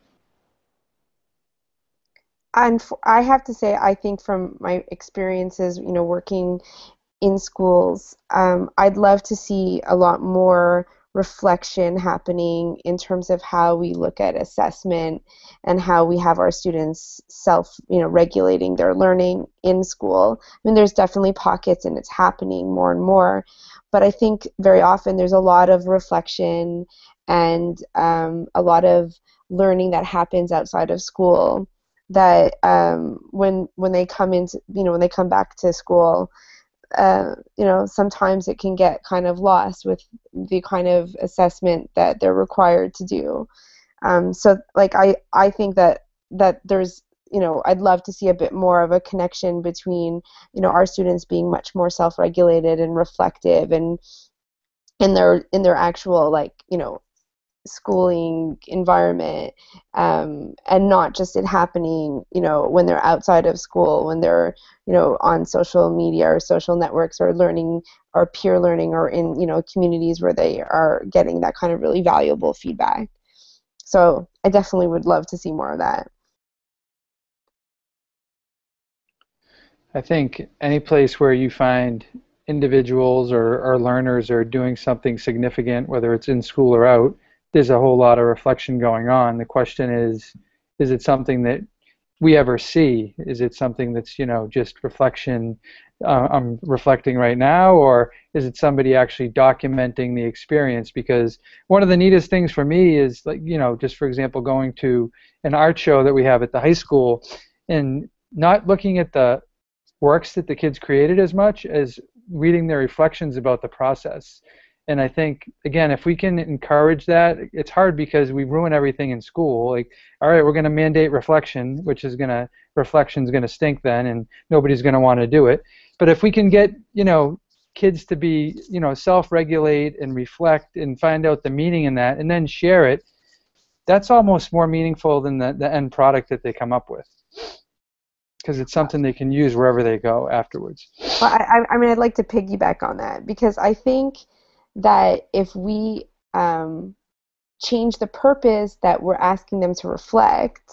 And I have to say I think from my experiences you know working in schools um, I'd love to see a lot more reflection happening in terms of how we look at assessment and how we have our students self you know regulating their learning in school. I mean there's definitely pockets and it's happening more and more but i think very often there's a lot of reflection and um, a lot of learning that happens outside of school that um, when when they come into you know when they come back to school uh, you know, sometimes it can get kind of lost with the kind of assessment that they're required to do. Um, so, like, I, I think that that there's, you know, I'd love to see a bit more of a connection between, you know, our students being much more self-regulated and reflective and in their in their actual like, you know, schooling environment um, and not just it happening you know when they're outside of school when they're you know on social media or social networks or learning or peer learning or in you know communities where they are getting that kind of really valuable feedback. So i definitely would love to see more of that. I think any place where you find individuals or, or learners are doing something significant whether it's in school or out there's a whole lot of reflection going on. The question is, is it something that we ever see? Is it something that's you know just reflection? Uh, I'm reflecting right now, or is it somebody actually documenting the experience? Because one of the neatest things for me is like you know just for example going to an art show that we have at the high school and not looking at the works that the kids created as much as reading their reflections about the process and I think again, if we can encourage that, it's hard because we ruin everything in school. Like, all right, we're going to mandate reflection, which is going to reflection's going to stink then, and nobody's going to want to do it. But if we can get you know kids to be you know self-regulate and reflect and find out the meaning in that, and then share it, that's almost more meaningful than the, the end product that they come up with because it's something they can use wherever they go afterwards. Well, I, I mean, I'd like to piggyback on that because I think that if we um, change the purpose that we're asking them to reflect,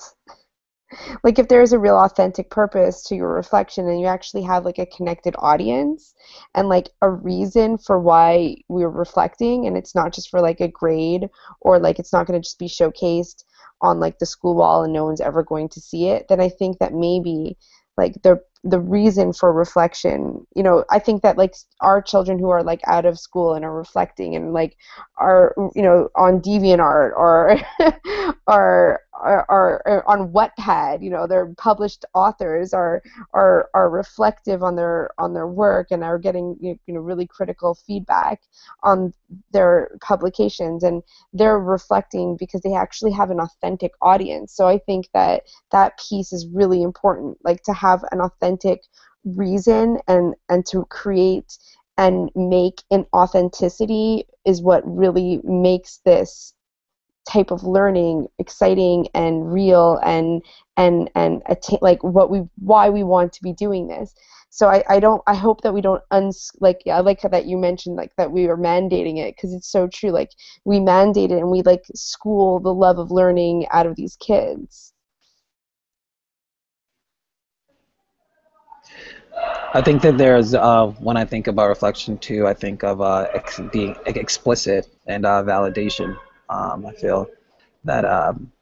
like if there's a real authentic purpose to your reflection and you actually have like a connected audience and like a reason for why we're reflecting and it's not just for like a grade or like it's not going to just be showcased on like the school wall and no one's ever going to see it then i think that maybe like the the reason for reflection you know i think that like our children who are like out of school and are reflecting and like are you know on deviantart or or are, are, on Wattpad, you know, their published authors are are are reflective on their on their work and are getting you know really critical feedback on their publications and they're reflecting because they actually have an authentic audience. So I think that that piece is really important, like to have an authentic reason and and to create and make an authenticity is what really makes this type of learning exciting and real and and and attain, like what we why we want to be doing this. So I, I don't i hope that we don't uns like i like that you mentioned like that we are mandating it because it's so true like we mandate it and we like school the love of learning out of these kids I think that there's uh, when I think about reflection too, I think of uh, ex- being explicit and uh, validation. Um, I feel that um,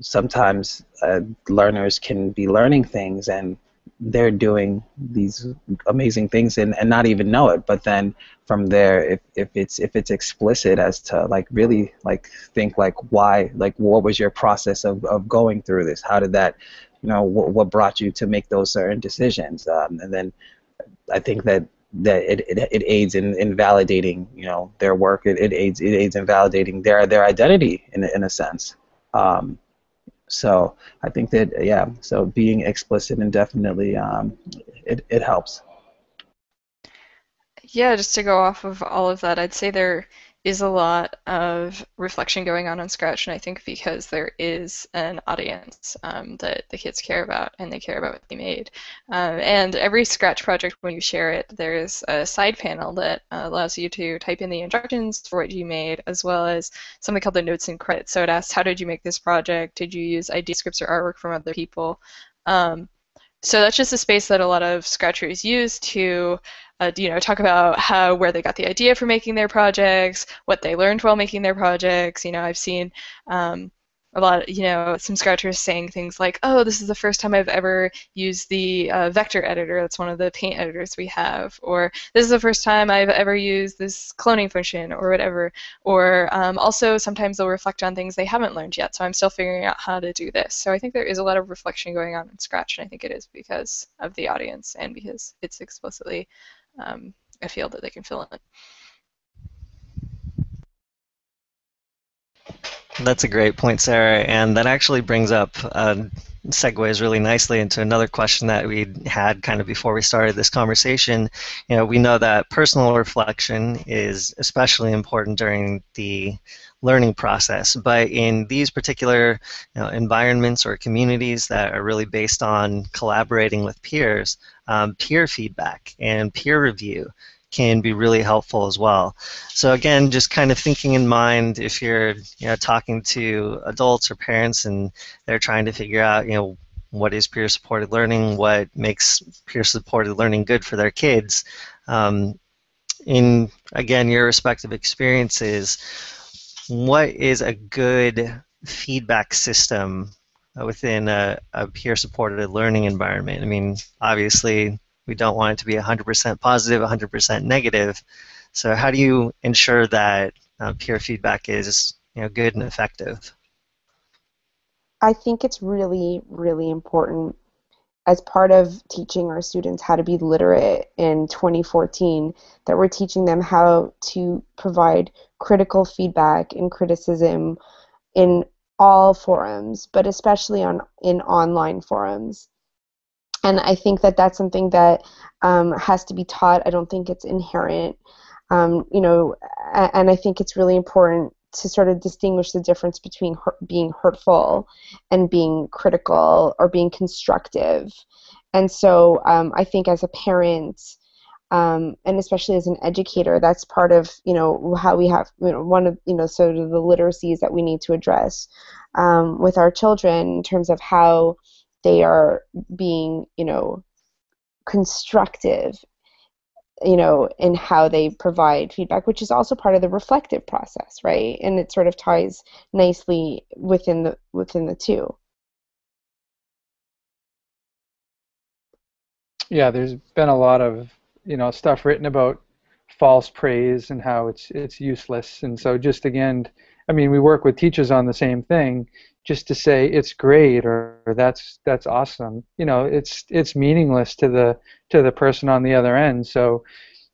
sometimes uh, learners can be learning things and they're doing these amazing things and, and not even know it but then from there if, if it's if it's explicit as to like really like think like why like what was your process of, of going through this how did that you know what, what brought you to make those certain decisions um, and then I think that that it, it, it aids in, in validating you know their work. It, it aids it aids in validating their their identity in, in a sense. Um, so I think that yeah so being explicit and definitely um, it, it helps. Yeah just to go off of all of that I'd say there is a lot of reflection going on on Scratch, and I think because there is an audience um, that the kids care about and they care about what they made. Um, and every Scratch project, when you share it, there's a side panel that uh, allows you to type in the instructions for what you made, as well as something called the notes and credits. So it asks, how did you make this project? Did you use idea scripts or artwork from other people? Um, so that's just a space that a lot of Scratchers use to uh, you know, talk about how where they got the idea for making their projects, what they learned while making their projects. You know, I've seen um, a lot, you know, some scratchers saying things like, "Oh, this is the first time I've ever used the uh, vector editor. That's one of the paint editors we have." Or, "This is the first time I've ever used this cloning function," or whatever. Or um, also sometimes they'll reflect on things they haven't learned yet. So I'm still figuring out how to do this. So I think there is a lot of reflection going on in Scratch, and I think it is because of the audience and because it's explicitly um, a field that they can fill in. That's a great point, Sarah, and that actually brings up uh, segues really nicely into another question that we had kind of before we started this conversation. You know, we know that personal reflection is especially important during the learning process, but in these particular you know, environments or communities that are really based on collaborating with peers, um, peer feedback and peer review can be really helpful as well. So again, just kind of thinking in mind if you're you know, talking to adults or parents and they're trying to figure out, you know, what is peer-supported learning, what makes peer-supported learning good for their kids. Um, in again your respective experiences, what is a good feedback system within a, a peer-supported learning environment? I mean, obviously we don't want it to be 100% positive, 100% negative. So how do you ensure that uh, peer feedback is you know, good and effective? I think it's really, really important as part of teaching our students how to be literate in 2014 that we're teaching them how to provide critical feedback and criticism in all forums, but especially on in online forums and I think that that's something that um, has to be taught. I don't think it's inherent, um, you know, and I think it's really important to sort of distinguish the difference between being hurtful and being critical or being constructive. And so um, I think as a parent, um, and especially as an educator, that's part of you know how we have you know one of you know sort of the literacies that we need to address um, with our children in terms of how they are being, you know, constructive, you know, in how they provide feedback, which is also part of the reflective process, right? And it sort of ties nicely within the within the two. Yeah, there's been a lot of you know stuff written about false praise and how it's it's useless, and so just again, I mean, we work with teachers on the same thing just to say it's great or, or, that's that's awesome. You know it's it's meaningless to the to the person on the other end. So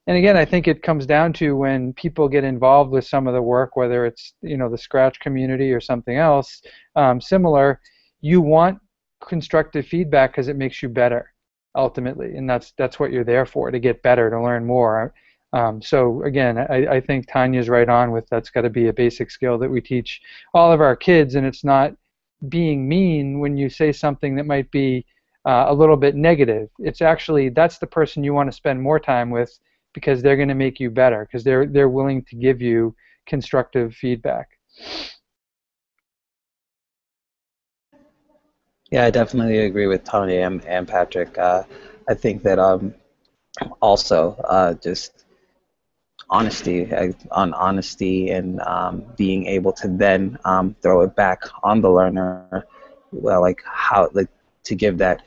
and again i think it comes down to when people get involved with some of the work whether it's you know the scratch community or something else um, similar you want constructive feedback because it makes you better ultimately and that's that's what you're there for to get better to learn more um, so again, I, I, think Tanya's right on with that's got to be a basic skill that we teach all of our kids, and it's not being mean when you say something that might be uh, a little bit negative. It's actually that's the person you want to spend more time with because they're going to make you better because they're they're willing to give you constructive feedback. Yeah, I definitely agree with Tony and, and Patrick. Uh, I think that um, also uh, just honesty uh, on honesty and um, being able to then um, throw it back on the learner. Well like how like to give that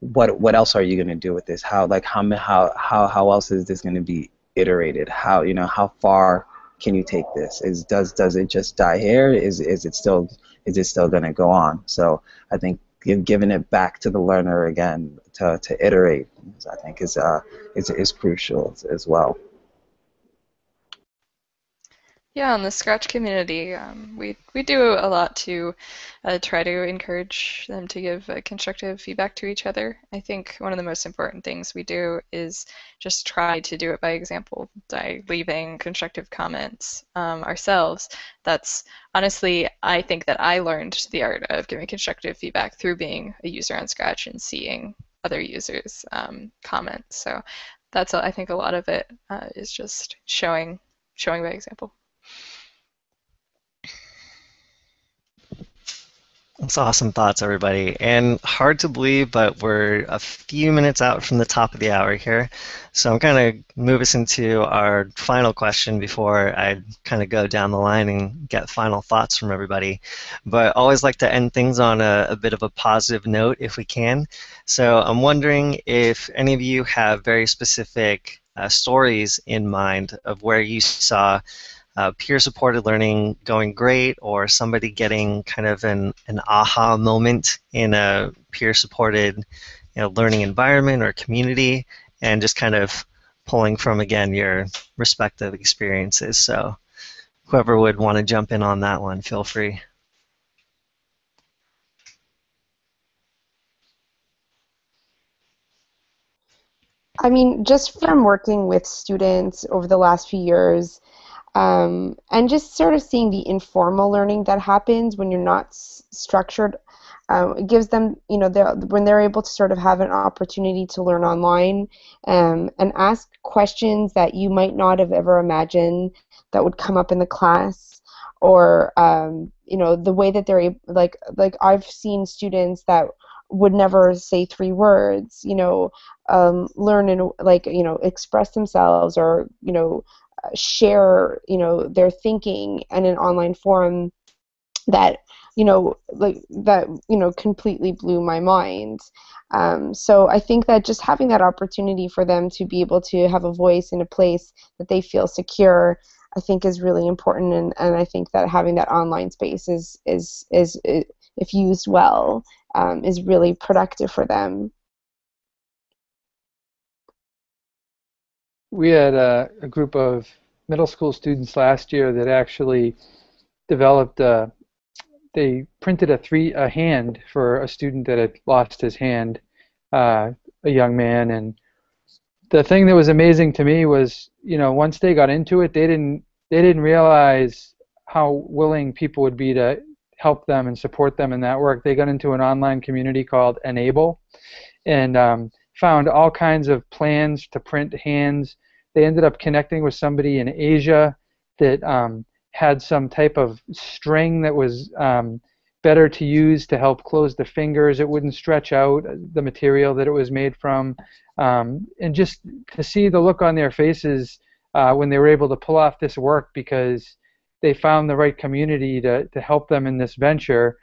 what what else are you going to do with this? How like how how how how else is this going to be iterated? How you know how far can you take this? Is does does it just die here? Is is it still is it still going to go on? So i think giving it back to the learner again to, to iterate, I think is, uh, is, is crucial as well. Yeah, in the Scratch community, um, we we do a lot to uh, try to encourage them to give uh, constructive feedback to each other. I think one of the most important things we do is just try to do it by example, by leaving constructive comments um, ourselves. That's honestly, I think that I learned the art of giving constructive feedback through being a user on Scratch and seeing other users um, comment. So that's I think a lot of it uh, is just showing showing by example. That's awesome thoughts, everybody. And hard to believe, but we're a few minutes out from the top of the hour here. So I'm going to move us into our final question before I kind of go down the line and get final thoughts from everybody. But I always like to end things on a, a bit of a positive note if we can. So I'm wondering if any of you have very specific uh, stories in mind of where you saw uh, peer-supported learning going great or somebody getting kind of an, an aha moment in a peer-supported you know, learning environment or community and just kind of pulling from, again, your respective experiences. So whoever would want to jump in on that one, feel free. I mean, just from working with students over the last few years, um, and just sort of seeing the informal learning that happens when you're not s- structured um, it gives them you know they're, when they're able to sort of have an opportunity to learn online um, and ask questions that you might not have ever imagined that would come up in the class or um, you know the way that they're able, like like I've seen students that would never say three words you know um, learn and like you know express themselves or you know share you know their thinking in an online forum that you know like that you know completely blew my mind. Um, so i think that just having that opportunity for them to be able to have a voice in a place that they feel secure i think is really important and, and i think that having that online space is is is, is if used well um, is really productive for them we had a, a, group of middle school students last year that actually developed a, they printed a three a hand for a student that had lost his hand uh, a young man and the thing that was amazing to me was you know once they got into it they didn't they didn't realize how willing people would be to help them and support them in that work they got into an online community called enable and um, found all kinds of plans to print hands. They ended up connecting with somebody in Asia that um, had some type of string that was um, better to use to help close the fingers. It wouldn't stretch out the material that it was made from. Um, and just to see the look on their faces uh, when they were able to pull off this work because they found the right community to, to help them in this venture.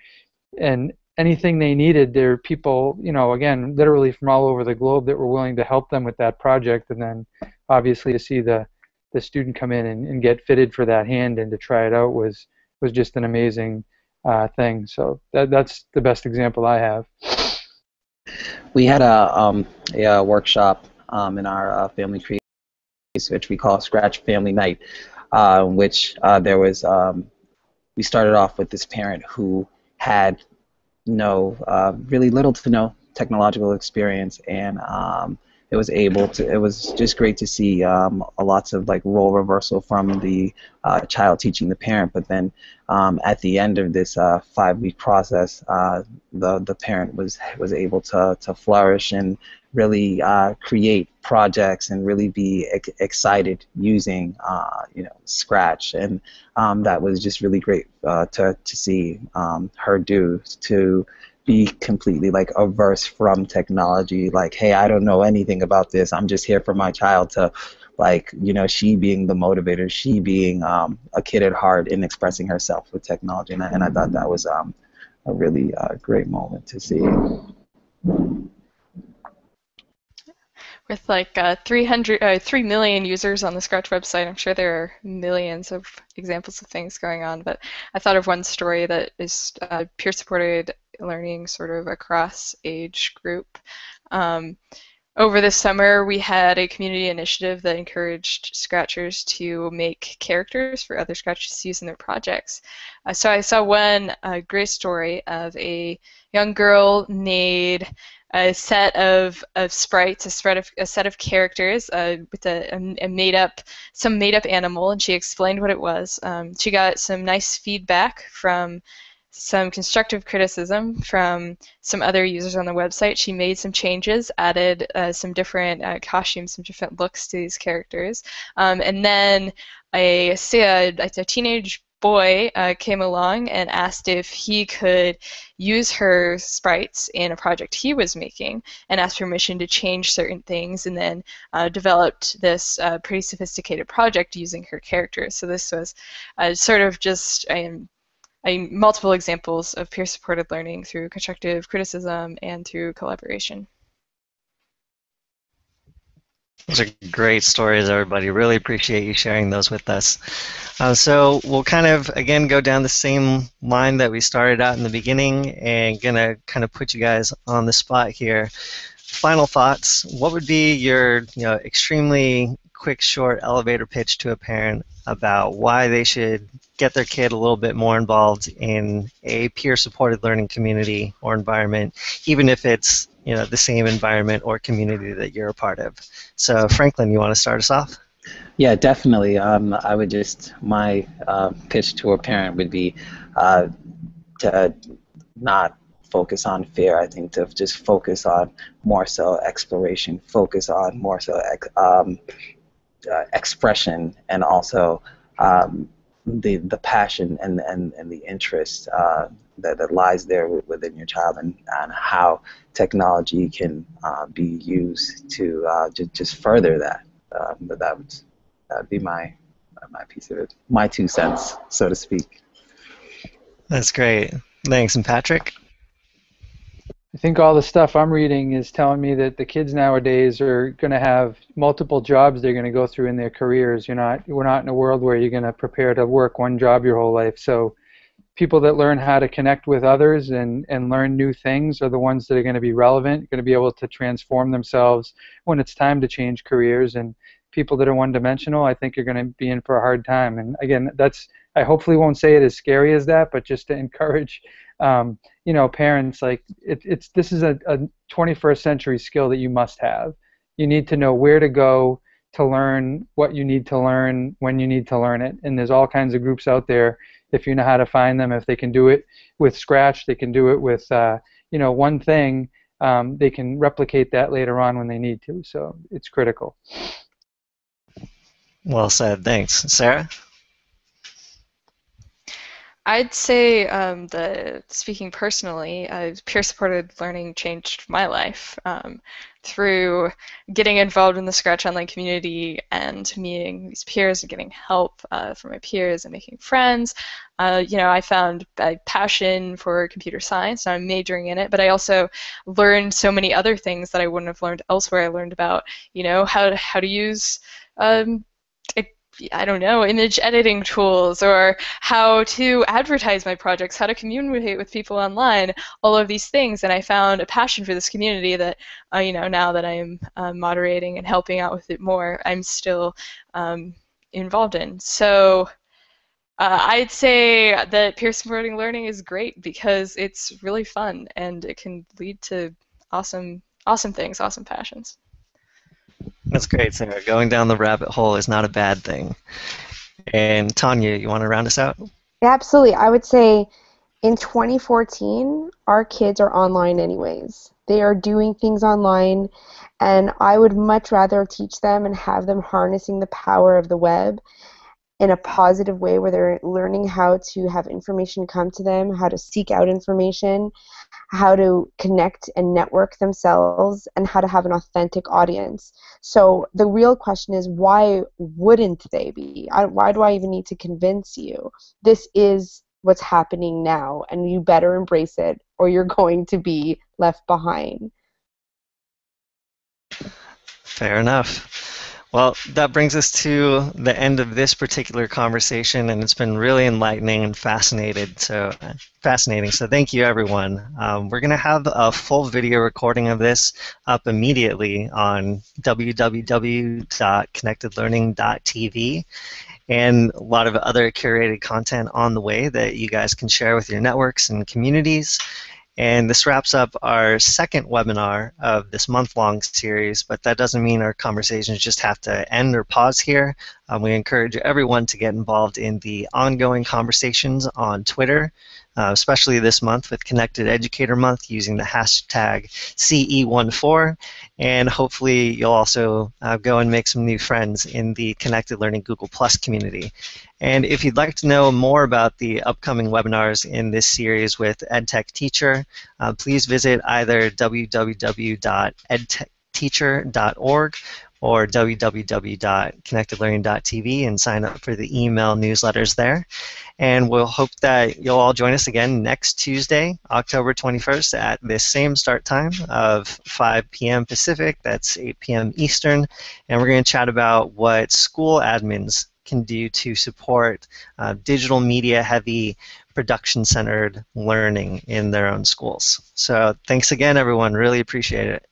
And anything they needed, there are people, you know, again, literally from all over the globe that were willing to help them with that project. And then obviously to see the, the student come in and, and get fitted for that hand and to try it out was, was just an amazing uh, thing. So that, that's the best example I have. We had a, um, a workshop um, in our uh, family creation, which we call Scratch Family Night, uh, which uh, there was, um, we started off with this parent who had no uh, really little to no technological experience, and um, it was able to. It was just great to see um, lots of like role reversal from the uh, child teaching the parent. But then um, at the end of this uh, five-week process, uh, the the parent was was able to to flourish and really uh, create projects and really be ex- excited using uh, you know Scratch, and um, that was just really great uh, to to see um, her do to be completely like averse from technology. Like, hey, I don't know anything about this. I'm just here for my child to like you know she being the motivator she being um, a kid at heart in expressing herself with technology and I, and I thought that was um, a really uh, great moment to see with like uh, 300, uh, 3 million users on the Scratch website, I'm sure there are millions of examples of things going on. But I thought of one story that is uh, peer-supported learning sort of across age group. Um, over the summer, we had a community initiative that encouraged Scratchers to make characters for other Scratchers to use in their projects. Uh, so I saw one uh, great story of a young girl made a set of, of sprites, a set of, a set of characters uh, with a, a, made up, some made up animal, and she explained what it was. Um, she got some nice feedback from some constructive criticism from some other users on the website. She made some changes, added uh, some different uh, costumes, some different looks to these characters. Um, and then a, a, a teenage boy uh, came along and asked if he could use her sprites in a project he was making and asked permission to change certain things and then uh, developed this uh, pretty sophisticated project using her characters. So this was uh, sort of just um, I, multiple examples of peer-supported learning through constructive criticism and through collaboration. Those are great stories, everybody. Really appreciate you sharing those with us. Uh, so we'll kind of, again, go down the same line that we started out in the beginning and going to kind of put you guys on the spot here. Final thoughts. What would be your you know, extremely quick, short elevator pitch to a parent about why they should get their kid a little bit more involved in a peer-supported learning community or environment, even if it's you know the same environment or community that you're a part of. So, Franklin, you want to start us off? Yeah, definitely. Um, I would just my uh, pitch to a parent would be uh, to not focus on fear. I think to just focus on more so exploration, focus on more so um, uh, expression, and also um, the the passion and and, and the interest uh, that, that lies there within your child and, and how technology can uh, be used to uh, just, just further that. Um, but that would that would be my my piece of it, my two cents, so to speak. That's great. Thanks, and Patrick. I think all the stuff I'm reading is telling me that the kids nowadays are going to have multiple jobs they're going to go through in their careers. You're not, we're not in a world where you're going to prepare to work one job your whole life. So, people that learn how to connect with others and, and learn new things are the ones that are going to be relevant, going to be able to transform themselves when it's time to change careers. And people that are one-dimensional, I think, are going to be in for a hard time. And again, that's I hopefully won't say it as scary as that, but just to encourage um, you know, parents like it, it's this is a, a 21st century skill that you must have. You need to know where to go to learn what you need to learn when you need to learn it. And there's all kinds of groups out there. If you know how to find them, if they can do it with Scratch, they can do it with uh, you know one thing. Um, they can replicate that later on when they need to. So it's critical. Well said. Thanks, Sarah. I'd say um, that speaking personally, uh, peer-supported learning changed my life um, through getting involved in the Scratch Online community and meeting these peers and getting help uh, from my peers and making friends. Uh, you know, I found a passion for computer science, and I'm majoring in it. But I also learned so many other things that I wouldn't have learned elsewhere. I learned about, you know, how to, how to use um, I don't know, image editing tools or how to advertise my projects, how to communicate with people online, all of these things. And I found a passion for this community that, uh, you know, now that I am uh, moderating and helping out with it more, I'm still um, involved in. So uh, I'd say that peer supporting learning is great because it's really fun and it can lead to awesome, awesome things, awesome passions. That's great, Sarah. Going down the rabbit hole is not a bad thing. And Tanya, you want to round us out? Absolutely. I would say in 2014, our kids are online anyways. They are doing things online, and I would much rather teach them and have them harnessing the power of the web in a positive way where they're learning how to have information come to them, how to seek out information, how to connect and network themselves, and how to have an authentic audience. So the real question is why wouldn't they be? I, why do I even need to convince you? This is what's happening now, and you better embrace it or you're going to be left behind. Fair enough. Well, that brings us to the end of this particular conversation, and it's been really enlightening and fascinated. So fascinating. So thank you, everyone. Um, we're going to have a full video recording of this up immediately on www.connectedlearning.tv, and a lot of other curated content on the way that you guys can share with your networks and communities. And this wraps up our second webinar of this month-long series, but that doesn't mean our conversations just have to end or pause here. Um, we encourage everyone to get involved in the ongoing conversations on Twitter, uh, especially this month with Connected Educator Month using the hashtag CE14. And hopefully you'll also uh, go and make some new friends in the Connected Learning Google Plus community. And if you'd like to know more about the upcoming webinars in this series with EdTech Teacher, uh, please visit either www.edtechteacher.org or www.connectedlearning.tv and sign up for the email newsletters there. And we'll hope that you'll all join us again next Tuesday, October 21st, at this same start time of 5 p.m. Pacific, that's 8 p.m. Eastern. And we're going to chat about what school admins can do to support uh, digital media heavy production centered learning in their own schools. So thanks again everyone, really appreciate it.